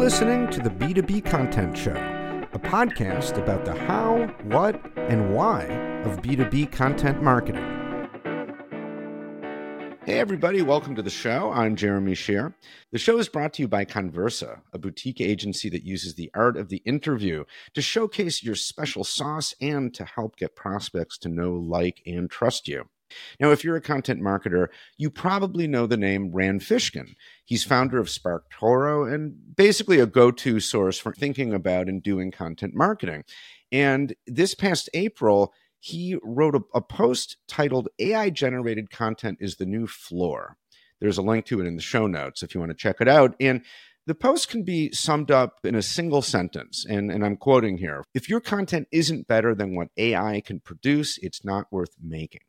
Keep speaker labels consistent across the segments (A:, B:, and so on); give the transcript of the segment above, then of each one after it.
A: listening to the B2B Content Show, a podcast about the how, what, and why of B2B content marketing. Hey, everybody, welcome to the show. I'm Jeremy Shear. The show is brought to you by Connversa, a boutique agency that uses the art of the interview to showcase your special sauce and to help get prospects to know, like, and trust you. Now, if you're a content marketer, you probably know the name Rand Fishkin. He's founder of SparkToro and basically a go to source for thinking about and doing content marketing. And this past April, he wrote a, a post titled AI Generated Content is the New Floor. There's a link to it in the show notes if you want to check it out. And the post can be summed up in a single sentence, and, and I'm quoting here If your content isn't better than what AI can produce, it's not worth making.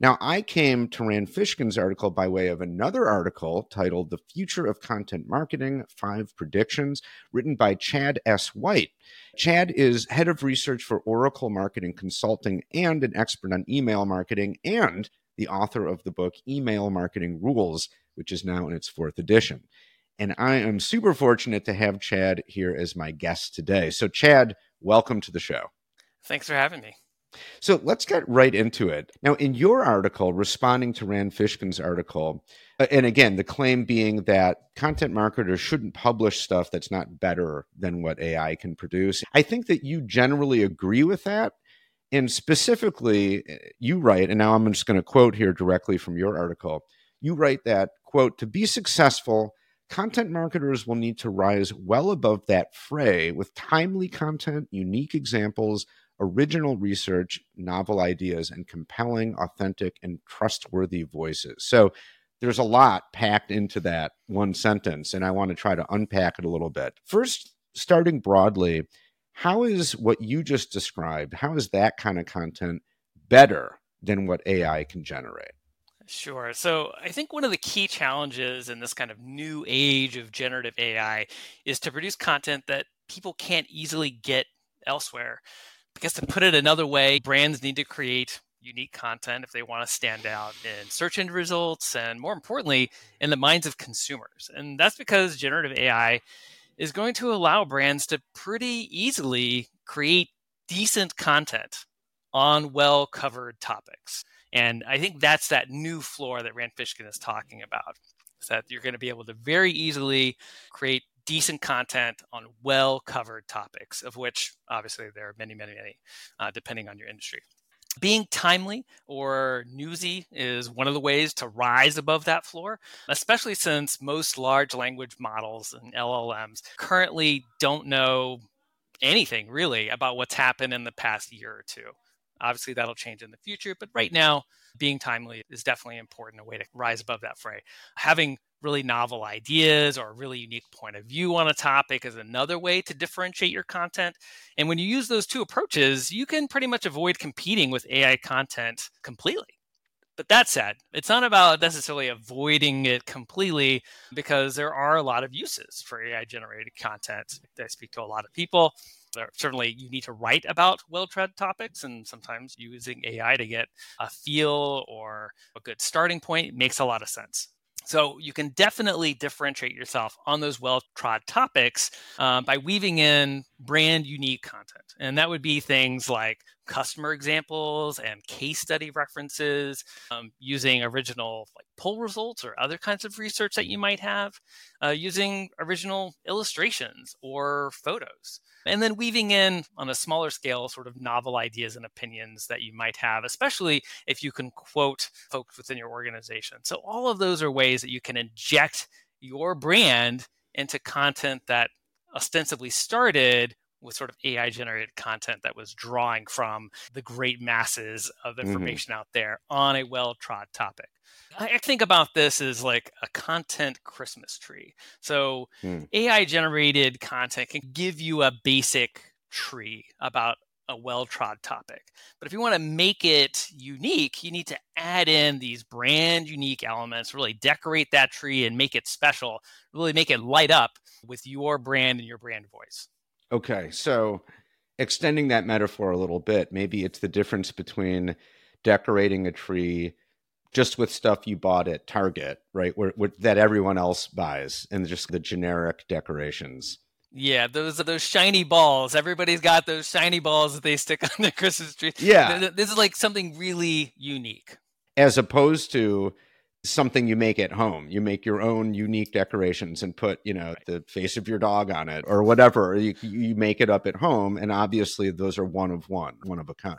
A: Now, I came to Rand Fishkin's article by way of another article titled The Future of Content Marketing Five Predictions, written by Chad S. White. Chad is head of research for Oracle Marketing Consulting and an expert on email marketing, and the author of the book Email Marketing Rules, which is now in its fourth edition. And I am super fortunate to have Chad here as my guest today. So, Chad, welcome to the show.
B: Thanks for having me.
A: So let's get right into it. Now, in your article, responding to Rand Fishkin's article, uh, and again, the claim being that content marketers shouldn't publish stuff that's not better than what AI can produce. I think that you generally agree with that. And specifically, uh, you write, and now I'm just going to quote here directly from your article. You write that, quote, to be successful, content marketers will need to rise well above that fray with timely content, unique examples, original research, novel ideas, and compelling, authentic, and trustworthy voices. So there's a lot packed into that one sentence, and I want to try to unpack it a little bit. First, starting broadly, how is what you just described, how is that kind of content better than what AI can generate?
B: Sure. So I think one of the key challenges in this kind of new age of generative AI is to produce content that people can't easily get elsewhere. I guess to put it another way, brands need to create unique content if they want to stand out in search engine results and more importantly in the minds of consumers. And that's because generative AI is going to allow brands to pretty easily create decent content on well covered topics. And I think that's that new floor that Rand Fishkin is talking about. Is that you're going to be able to very easily create decent content on well covered topics, of which obviously there are many, many, many, uh, depending on your industry. Being timely or newsy is one of the ways to rise above that floor, especially since most large language models and LLMs currently don't know anything really about what's happened in the past year or two. Obviously, that'll change in the future, but right now, being timely is definitely important, a way to rise above that fray. Having really novel ideas or a really unique point of view on a topic is another way to differentiate your content. And when you use those two approaches, you can pretty much avoid competing with AI content completely. But that said, it's not about necessarily avoiding it completely because there are a lot of uses for AI generated content. I speak to a lot of people. Certainly, you need to write about well tread topics, and sometimes using AI to get a feel or a good starting point makes a lot of sense. So you can definitely differentiate yourself on those well trod topics uh, by weaving in brand unique content. And that would be things like customer examples and case study references, um, using original like poll results or other kinds of research that you might have, uh, using original illustrations or photos and then weaving in on a smaller scale sort of novel ideas and opinions that you might have, especially if you can quote folks within your organization. So, all of those are ways that you can inject your brand into content that ostensibly started with sort of AI generated content that was drawing from the great masses of mm-hmm. information mm-hmm. out there on a well trod topic. I think about this as like a content Christmas tree. So mm. AI generated content can give you a basic tree about a well trod topic. But if you want to make it unique, you need to add in these brand unique elements, really decorate that tree and make it special, really make it light up with your brand and your brand voice.
A: Okay. So extending that metaphor a little bit, maybe it's the difference between decorating a tree just with stuff you bought at Target, right? Where, where, that everyone else buys and just the generic decorations
B: Yeah, those are those shiny balls. Everybody's got those shiny balls that they stick on their Christmas tree.
A: Yeah.
B: This is like something really unique.
A: As opposed to something you make at home. You make your own unique decorations and put, you know, the face of your dog on it or whatever. You, you make it up at home. And obviously, those are one of one, one of a kind.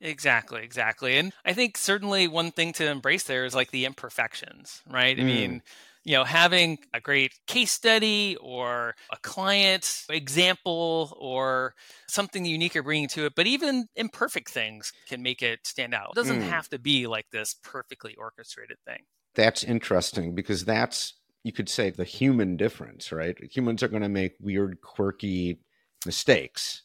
B: Exactly, exactly. And I think certainly one thing to embrace there is like the imperfections, right? I
A: Mm.
B: mean, you know, having a great case study or a client example or something unique you're bringing to it, but even imperfect things can make it stand out. It doesn't
A: Mm.
B: have to be like this perfectly orchestrated thing.
A: That's interesting because that's, you could say, the human difference, right? Humans are going to make weird, quirky mistakes.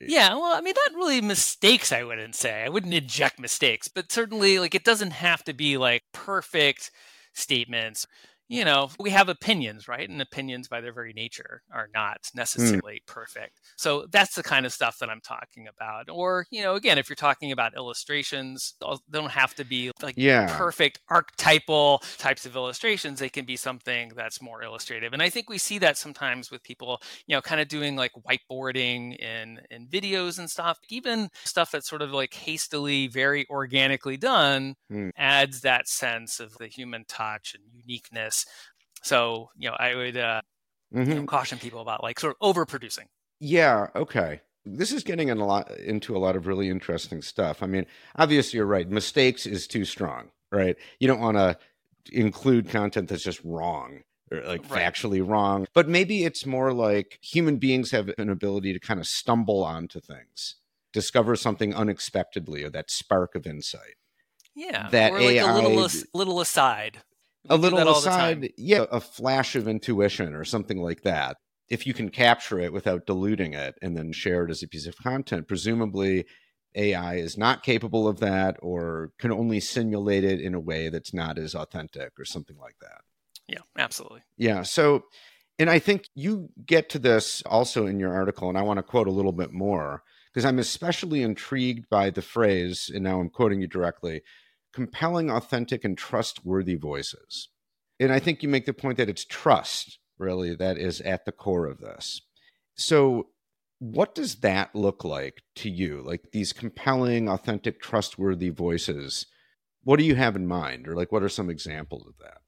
B: Yeah, well, I mean, not really mistakes, I wouldn't say. I wouldn't inject mistakes, but certainly, like, it doesn't have to be like perfect statements. You know, we have opinions, right? And opinions, by their very nature, are not necessarily perfect. So that's the kind of stuff that I'm talking about. Or, you know, again, if you're talking about illustrations, they don't have to be like
A: Yeah.
B: perfect archetypal types of illustrations. They can be something that's more illustrative. And I think we see that sometimes with people, you know, kind of doing like whiteboarding in in videos and stuff. Even stuff that's sort of like hastily, very organically done
A: Hmm.
B: adds that sense of the human touch and uniqueness. So, you know, I would uh,
A: Mhm.
B: you know, caution people about like sort of overproducing.
A: Yeah, okay. This is getting in a lot into a lot of really interesting stuff. I mean, obviously you're right. Mistakes is too strong, right? You don't want to include content that's just wrong or like
B: Right.
A: factually wrong. But maybe it's more like human beings have an ability to kind of stumble onto things, discover something unexpectedly or that spark of insight.
B: Yeah.
A: That
B: or like a little
A: AI
B: little aside.
A: A little aside, yeah, a flash of intuition or something like that. If you can capture it without diluting it and then share it as a piece of content, presumably AI is not capable of that or can only simulate it in a way that's not as authentic or something like that.
B: Yeah, absolutely.
A: Yeah. So, and I think you get to this also in your article, and I want to quote a little bit more because I'm especially intrigued by the phrase, and now I'm quoting you directly compelling, authentic, and trustworthy voices. And I think you make the point that it's trust, really, that is at the core of this. So, what does that look like to you? Like these compelling, authentic, trustworthy voices. What do you have in mind? Or, like, what are some examples of that?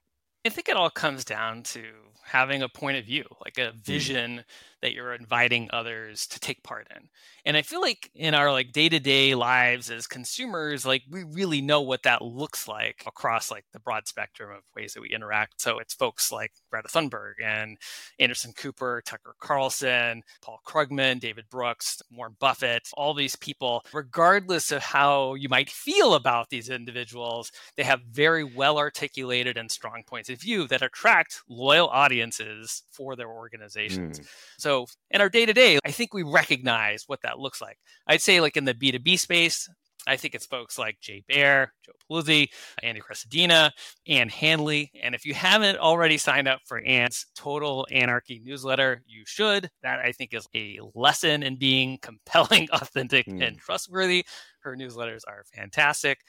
B: I think it all comes down to having a point of view, like a hmm. vision that you're inviting others to take part in. And I feel like in our like day-to-day lives as consumers, like we really know what that looks like across like the broad spectrum of ways that we interact. So it's folks like Greta Thunberg and Anderson Cooper, Tucker Carlson, Paul Krugman, David Brooks, Warren Buffett, all these people, regardless of how you might feel about these individuals, they have very well articulated and strong points of view that attract loyal audiences for their organizations. Hmm. So, in our day to day, I think we recognize what that looks like. I'd say, like in the B2B space, I think it's folks like Jay Baer, Joe Pulizzi, Andy Crestodina, Ann Handley. And if you haven't already signed up for Ann's Total Annarchy newsletter, you should. That I think is a lesson in being compelling, authentic,
A: Hmm.
B: and trustworthy. Her newsletters are fantastic.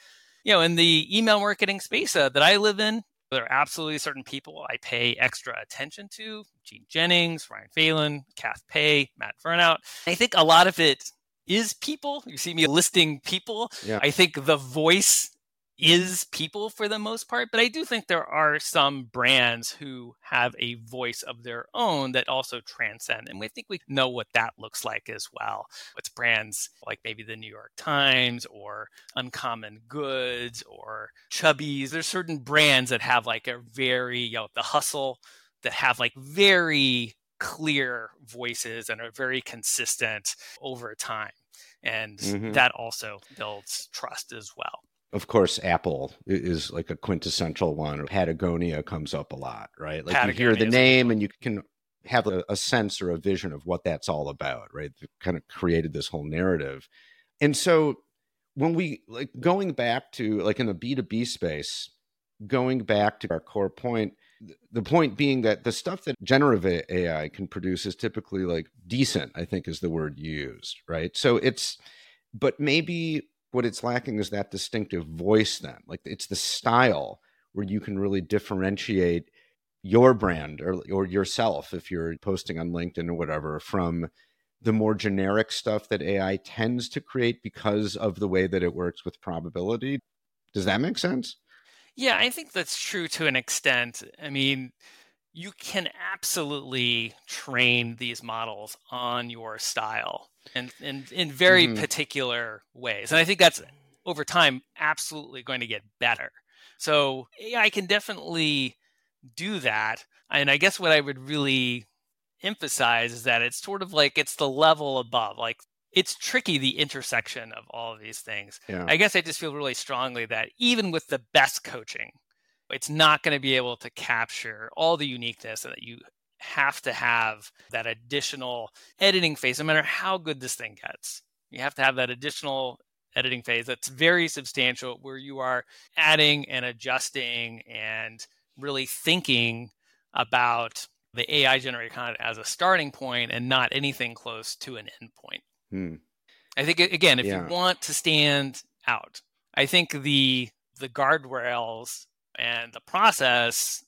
B: You know, in the email marketing space uh, that I live in, there are absolutely certain people I pay extra attention to Jeanne Jennings, Ryan Phelan, Kath Pay, Matt Vernhout. I think a lot of it is people. You see me listing people.
A: Yeah.
B: I think the voice is people for the most part, but I do think there are some brands who have a voice of their own that also transcend. And we think we know what that looks like as well. It's brands like maybe the New York Times or Uncommon Goods or Chubbies. There's certain brands that have like a very, you know, the hustle that have like very clear voices and are very consistent over time. And
A: Mhm.
B: that also builds trust as well.
A: Of course, Apple is like a quintessential one. Patagonia comes up a lot, right? Like you hear the
B: is a good
A: name and you can have a, a sense or a vision of what that's all about, right? Kind of created this whole narrative. And so when we like going back to like in the B2B space, going back to our core point, the point being that the stuff that generative AI can produce is typically like decent, I think is the word used, right? So it's, but maybe what it's lacking is that distinctive voice then. Like it's the style where you can really differentiate your brand or, or yourself if you're posting on LinkedIn or whatever from the more generic stuff that AI tends to create because of the way that it works with probability. Does that make sense?
B: Yeah, I think that's true to an extent. I mean, you can absolutely train these models on your style and, and in very mm-hmm. particular ways. And I think that's over time absolutely going to get better. So AI can definitely do that. And I guess what I would really emphasize is that it's sort of like it's the level above. Like it's tricky the intersection of all of these things. Yeah. I guess I just feel really strongly that even with the best coaching, it's not going to be able to capture all the uniqueness and that you have to have that additional editing phase no matter how good this thing gets. You have to have that additional editing phase that's very substantial where you are adding and adjusting and really thinking about the AI generated content as a starting point and not anything close to an endpoint. Hmm. I think again, if yeah. you want to stand out, I think the the guardrails and the process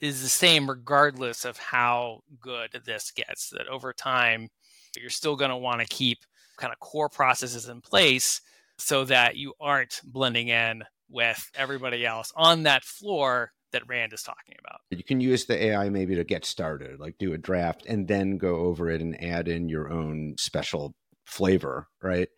B: is the same regardless of how good this gets. That over time, you're still going to want to keep kind of core processes in place so that you aren't blending in with everybody else on that floor that Rand is talking about.
A: You can use the AI maybe to get started, like do a draft and then go over it and add in your own special flavor, right?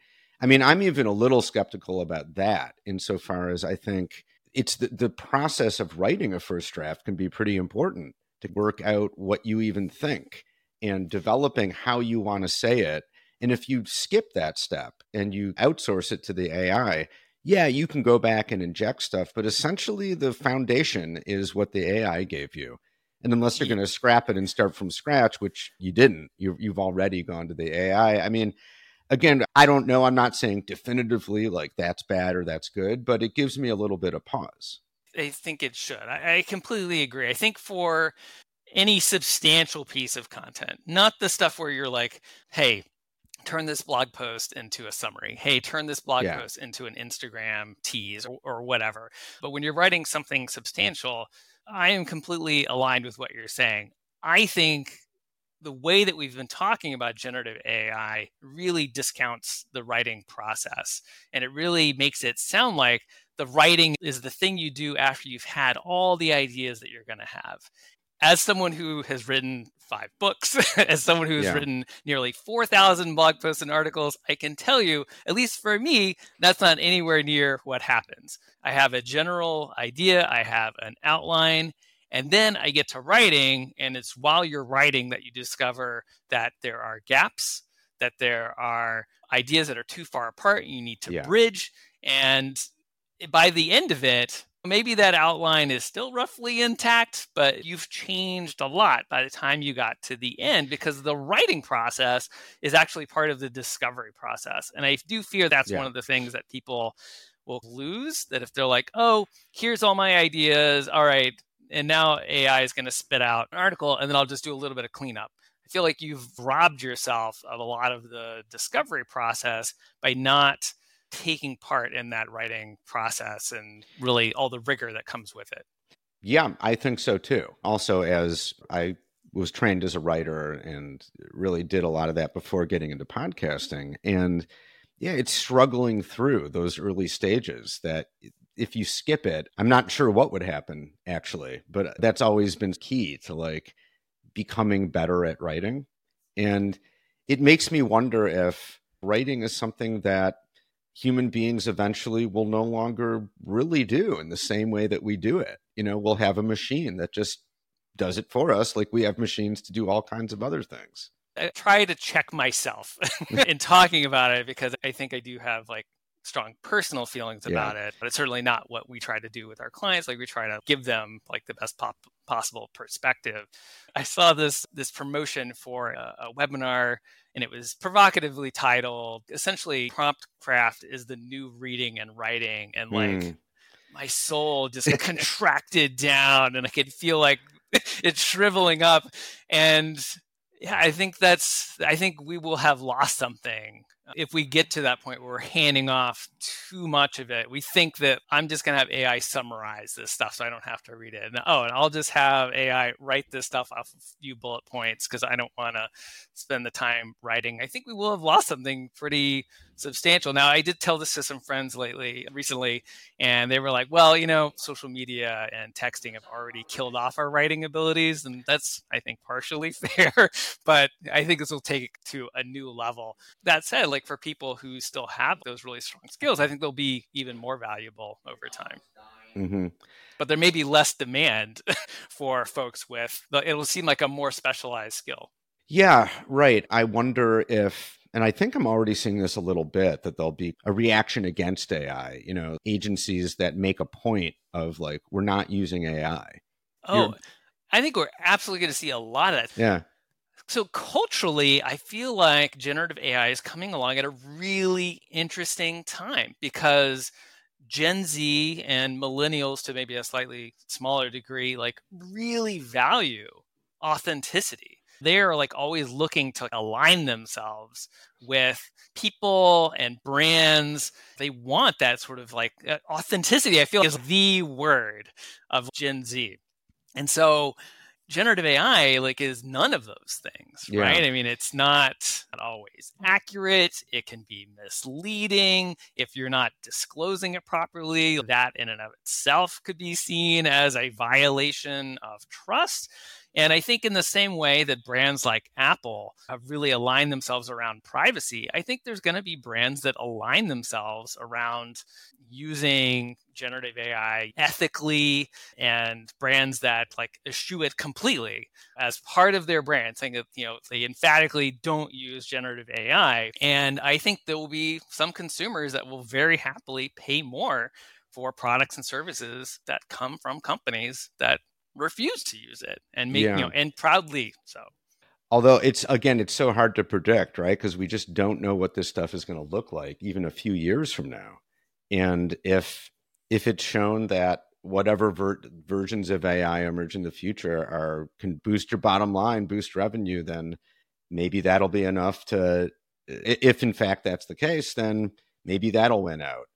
A: I mean, I'm even a little skeptical about that insofar as I think it's the, the process of writing a first draft can be pretty important to work out what you even think and developing how you want to say it. And if you skip that step and you outsource it to the AI, yeah, you can go back and inject stuff, but essentially the foundation is what the AI gave you. And unless you're going to scrap it and start from scratch, which you didn't, you, you've already gone to the AI. I mean, again, I don't know. I'm not saying definitively like that's bad or that's good, but it gives me a little bit of pause.
B: I think it should. I, I completely agree. I think for any substantial piece of content, not the stuff where you're like, hey, turn this blog post into a summary. Hey, turn this blog yeah. post into an Instagram tease or, or whatever. But when you're writing something substantial, I am completely aligned with what you're saying. I think the way that we've been talking about generative AI really discounts the writing process. And it really makes it sound like the writing is the thing you do after you've had all the ideas that you're going to have as someone who has written five books, as someone who's yeah. written nearly 4,000 blog posts and articles, I can tell you, at least for me, that's not anywhere near what happens. I have a general idea, I have an outline, and then I get to writing. And it's while you're writing that you discover that there are gaps, that there are ideas that are too far apart, you need to yeah. bridge. And by the end of it, maybe that outline is still roughly intact, but you've changed a lot by the time you got to the end because the writing process is actually part of the discovery process. And I do fear that's yeah. one of the things that people will lose that if they're like, oh, here's all my ideas. All right. And now AI is going to spit out an article and then I'll just do a little bit of cleanup. I feel like you've robbed yourself of a lot of the discovery process by not taking part in that writing process and really all the rigor that comes with it.
A: Yeah, I think so too. Also, as I was trained as a writer and really did a lot of that before getting into podcasting. And yeah, it's struggling through those early stages that if you skip it, I'm not sure what would happen actually, but that's always been key to like becoming better at writing. And it makes me wonder if writing is something that human beings eventually will no longer really do in the same way that we do it. You know, we'll have a machine that just does it for us, like we have machines to do all kinds of other things.
B: I try to check myself in talking about it because I think I do have like strong personal feelings about yeah. it, but it's certainly not what we try to do with our clients. Like we try to give them like the best pop- possible perspective. I saw this this promotion for a, a webinar and it was provocatively titled essentially prompt craft is the new reading and writing and like mm. my soul just contracted down and i could feel like it's shriveling up and yeah i think that's i think we will have lost something if we get to that point where we're handing off too much of it, we think that I'm just going to have AI summarize this stuff so I don't have to read it. And, oh, and I'll just have AI write this stuff off a few bullet points because I don't want to spend the time writing. I think we will have lost something pretty substantial. Now, I did tell this to some friends lately, recently, and they were like, well, you know, social media and texting have already killed off our writing abilities. And that's, I think, partially fair. but I think this will take it to a new level. That said, like for people who still have those really strong skills, I think they'll be even more valuable over time. Mm-hmm. But there may be less demand for folks with, it will seem like a more specialized skill.
A: Yeah, right. I wonder if and I think I'm already seeing this a little bit that there'll be a reaction against AI, you know, agencies that make a point of like, we're not using AI.
B: Oh, You're... I think we're absolutely going to see a lot of that.
A: Yeah.
B: So culturally, I feel like generative AI is coming along at a really interesting time because Gen Z and millennials, to maybe a slightly smaller degree, like really value authenticity they're like always looking to align themselves with people and brands. They want that sort of like authenticity, I feel is the word of Gen Z. And so generative AI like is none of those things, yeah. right? I mean, it's not always accurate. It can be misleading if you're not disclosing it properly. That in and of itself could be seen as a violation of trust. And I think in the same way that brands like Apple have really aligned themselves around privacy, I think there's going to be brands that align themselves around using generative AI ethically and brands that like eschew it completely as part of their brand, saying that, you know, they emphatically don't use generative AI. And I think there will be some consumers that will very happily pay more for products and services that come from companies that refuse to use it and make yeah. you know and proudly so.
A: Although it's again it's so hard to predict right? Because we just don't know what this stuff is going to look like even a few years from now. And if if it's shown that whatever ver- versions of ai emerge in the future are can boost your bottom line boost revenue then maybe that'll be enough to if in fact that's the case then maybe that'll win out.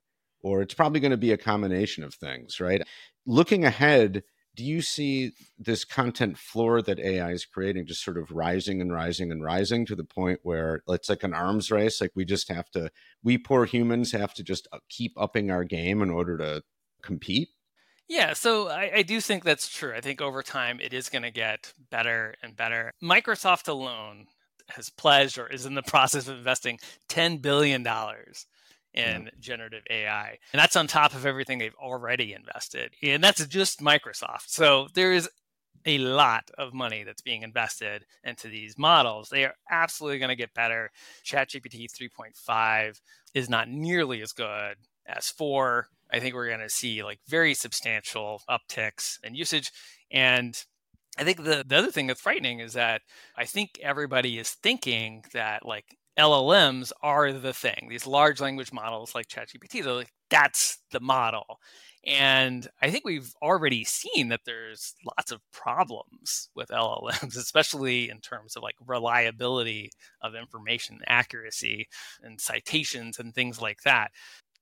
A: Or it's probably going to be a combination of things right? Looking ahead do you see this content floor that AI is creating just sort of rising and rising and rising to the point where it's like an arms race? Like we just have to, we poor humans have to just uh, keep upping our game in order to compete?
B: Yeah, so I, I do think that's true. I think over time it is going to get better and better. Microsoft alone has pledged or is in the process of investing $10 billion in yeah. generative AI. And that's on top of everything they've already invested. And that's just Microsoft. So there is a lot of money that's being invested into these models. They are absolutely going to get better. ChatGPT 3.5 is not nearly as good as 4. I think we're going to see like very substantial upticks in usage. And I think the, the other thing that's frightening is that I think everybody is thinking that like LLMs are the thing. These large language models like ChatGPT, they're like, that's the model. And I think we've already seen that there's lots of problems with LLMs, especially in terms of like reliability of information, accuracy, and citations and things like that.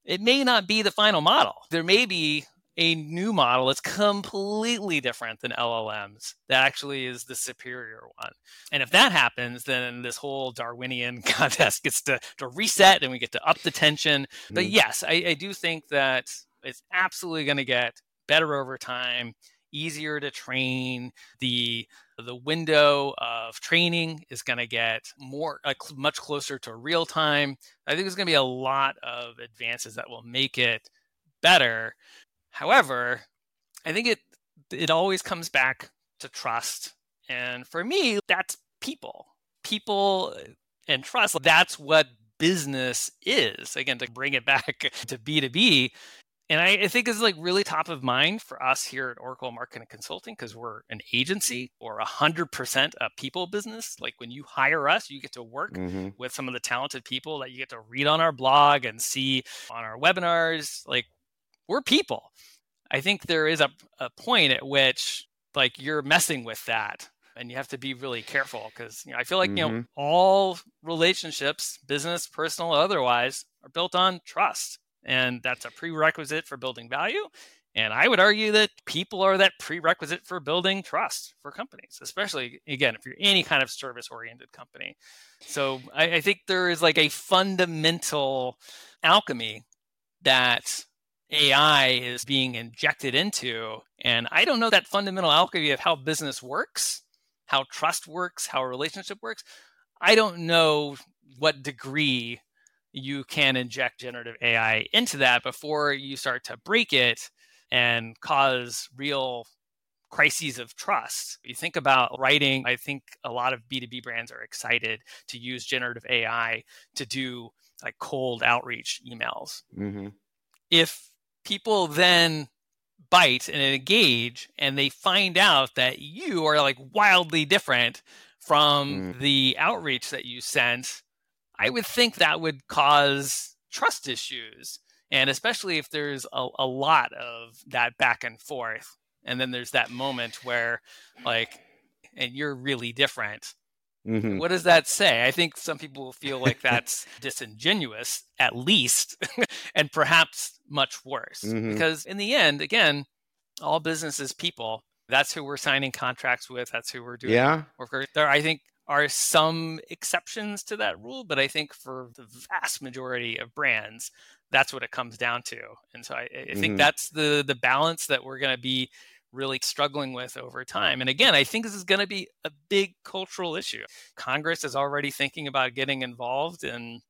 B: It may not be the final model. There may be a new model that's completely different than LLMs that actually is the superior one. And if that happens, then this whole Darwinian contest gets to, to reset and we get to up the tension. Mm-hmm. But yes, I, I do think that it's absolutely going to get better over time, easier to train. The the window of training is going to get more uh, much closer to real time. I think there's going to be a lot of advances that will make it better. However, I think it it always comes back to trust. And for me, that's people. People and trust. That's what business is. Again, to bring it back to B2B. And I, I think is like really top of mind for us here at Oracle Marketing Consulting because we're an agency or a hundred percent a people business. Like when you hire us, you get to work mm-hmm. with some of the talented people that you get to read on our blog and see on our webinars. Like we're people. I think there is a, a point at which like you're messing with that and you have to be really careful because you know, I feel like mm-hmm. you know mm-hmm. all relationships, business, personal, otherwise, are built on trust, and that's a prerequisite for building value. And I would argue that people are that prerequisite for building trust for companies, especially again if you're any kind of service-oriented company. So I, I think there is like a fundamental alchemy that AI is being injected into. And I don't know that fundamental alchemy of how business works, how trust works, how a relationship works. I don't know what degree you can inject generative AI into that before you start to break it and cause real crises of trust. You think about writing, I think a lot of B2B brands are excited to use generative AI to do like cold outreach emails. Mm-hmm. If people then bite and engage and they find out that you are like wildly different from mm. the outreach that you sent, I would think that would cause trust issues. And especially if there's a, a lot of that back and forth. And then there's that moment where, like, and you're really different. Mm-hmm. What does that say? I think some people will feel like that's disingenuous, at least, and perhaps much worse. Mm-hmm. Because in the end, again, all business is people. That's who we're signing contracts with. That's who we're doing.
A: Yeah.
B: There, I think, are some exceptions to that rule, but I think for the vast majority of brands, that's what it comes down to. And so I, I think mm-hmm. that's the the balance that we're going to be really struggling with over time. And again, I think this is going to be a big cultural issue. Congress is already thinking about getting involved and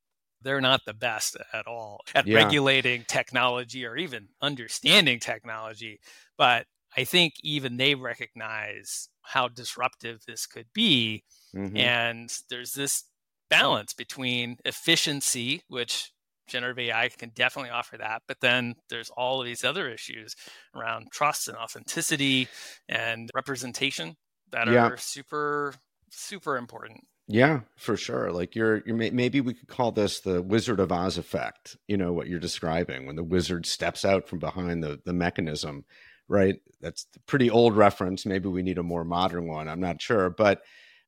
B: they're not the best at all at yeah. regulating technology or even understanding technology. But I think even they recognize how disruptive this could be. Mm-hmm. And there's this balance between efficiency, which generative AI can definitely offer that. But then there's all of these other issues around trust and authenticity and representation that yeah. are super, super important.
A: Yeah, for sure. Like you're, you're maybe we could call this the Wizard of Oz effect. You know what you're describing when the wizard steps out from behind the the mechanism, right? That's pretty old reference. Maybe we need a more modern one. I'm not sure, but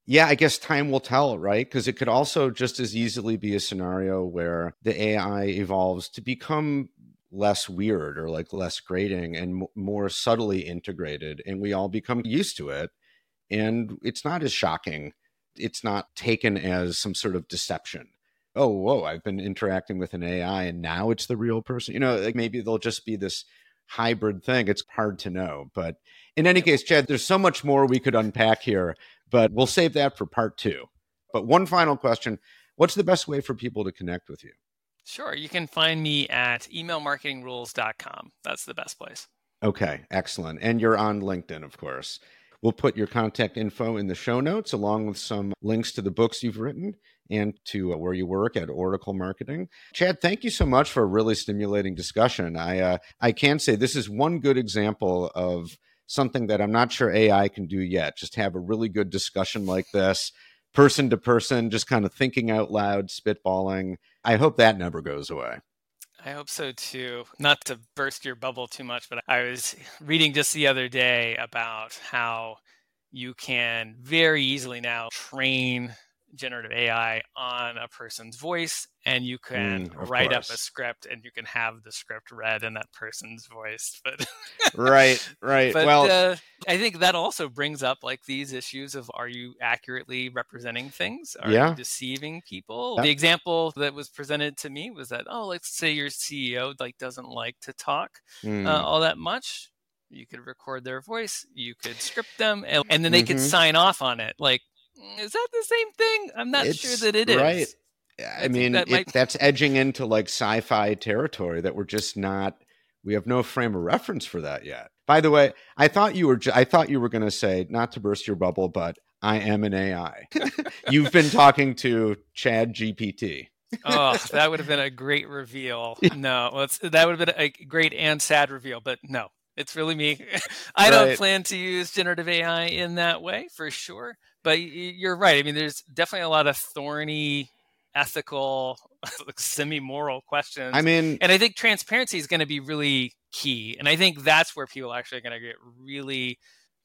A: yeah, I guess time will tell, right? Because it could also just as easily be a scenario where the AI evolves to become less weird or like less grating and m- more subtly integrated, and we all become used to it. And it's not as shocking. It's not taken as some sort of deception. Oh, whoa, I've been interacting with an AI and now it's the real person. You know, like maybe they'll just be this hybrid thing. It's hard to know. But in any case, Chad, there's so much more we could unpack here but we'll save that for part two. But one final question What's the best way for people to connect with you?
B: Sure. You can find me at emailmarketingrules.com. That's the best place.
A: Okay, excellent. And you're on LinkedIn, of course. We'll put your contact info in the show notes along with some links to the books you've written and to uh, where you work at Oracle Marketing. Chad, thank you so much for a really stimulating discussion. I uh, I can say this is one good example of something that I'm not sure AI can do yet. Just have a really good discussion like this, person to person, just kind of thinking out loud, spitballing. I hope that never goes away.
B: I hope so too. Not to burst your bubble too much, but I was reading just the other day about how you can very easily now train generative AI on a person's voice, and you can mm, write course. up a script, and you can have the script read in that person's voice. But
A: right, right.
B: But,
A: well,
B: uh, I think that also brings up like these issues of: Are you accurately representing things? Are yeah. you deceiving people? The example that was presented to me was that, oh, let's say your CEO like doesn't like to talk mm. uh, all that much you could record their voice you could script them and, and then they mm-hmm. could sign off on it like is that the same thing? I'm not it's, sure that it is.
A: Right. I, I mean, that it, might... that's edging into like sci-fi territory that we're just not. We have no frame of reference for that yet. By the way, I thought you were. I thought you were going to say not to burst your bubble, but I am an AI. You've been talking to Chad GPT.
B: oh, that would have been a great reveal. No, that would have been a great and sad reveal, but no, it's really me. I right. don't plan to use generative AI in that way for sure but you're right. I mean, there's definitely a lot of thorny ethical, semi-moral questions.
A: I mean,
B: and I think transparency is going to be really key. And I think that's where people actually going to get really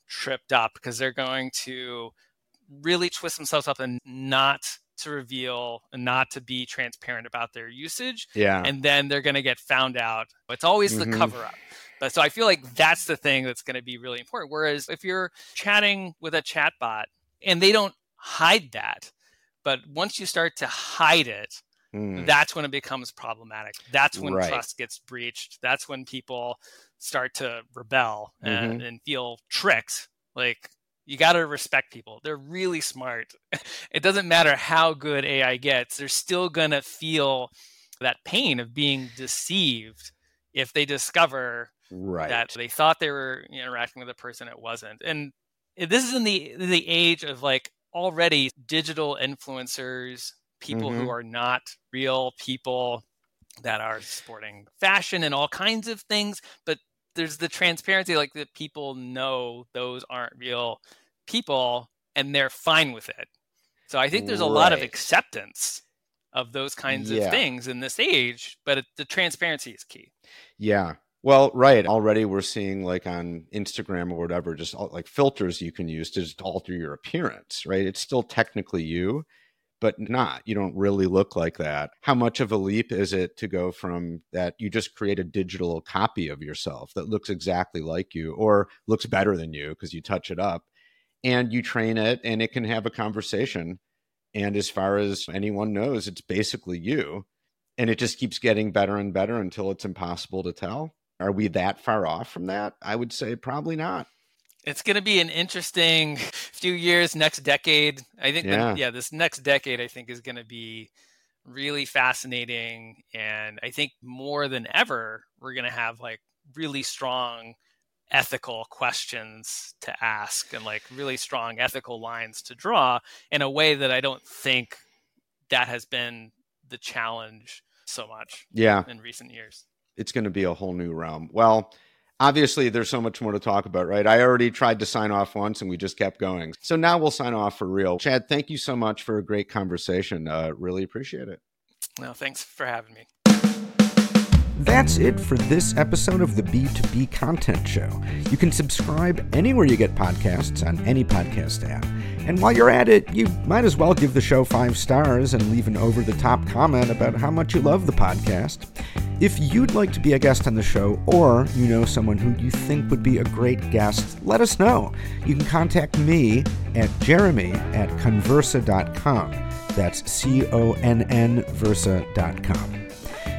B: tripped up because they're going to really twist themselves up and not to reveal and not to be transparent about their usage.
A: Yeah.
B: And then they're going to get found out. It's always mm-hmm. the cover up. But so I feel like that's the thing that's going to be really important. Whereas if you're chatting with a chatbot and they don't hide that, but once you start to hide it, mm. that's when it becomes problematic. That's when right. trust gets breached. That's when people start to rebel and, mm-hmm. and feel tricked. Like you got to respect people. They're really smart. it doesn't matter how good AI gets, they're still going to feel that pain of being deceived if they discover
A: right.
B: that they thought they were interacting with a person it wasn't. And this is in the the age of like already digital influencers, people mm-hmm. who are not real people that are sporting fashion and all kinds of things, but there's the transparency like that people know those aren't real people and they're fine with it so i think there's a right. lot of acceptance of those kinds yeah. of things in this age but it, the transparency is key
A: yeah well right already we're seeing like on instagram or whatever just like filters you can use to just alter your appearance right it's still technically you but not. You don't really look like that. How much of a leap is it to go from that you just create a digital copy of yourself that looks exactly like you or looks better than you because you touch it up and you train it and it can have a conversation. And as far as anyone knows, it's basically you. And it just keeps getting better and better until it's impossible to tell. Are we that far off from that? I would say probably not
B: it's going to be an interesting few years next decade. I think yeah, the, yeah. this next decade i think is going to be really fascinating and i think more than ever we're going to have like really strong ethical questions to ask and like really strong ethical lines to draw in a way that i don't think that has been the challenge so much
A: yeah.
B: in recent years.
A: It's going to be a whole new realm. Well obviously there's so much more to talk about, right? I already tried to sign off once and we just kept going. So now we'll sign off for real. Chad, thank you so much for a great conversation. Uh, really appreciate it.
B: No, thanks for having me.
A: That's it for this episode of the B2B Content Show. You can subscribe anywhere you get podcasts on any podcast app. And while you're at it, you might as well give the show five stars and leave an over the top comment about how much you love the podcast. If you'd like to be a guest on the show, or you know someone who you think would be a great guest, let us know. You can contact me at jeremy at connversa.com. That's C O N N Versa.com.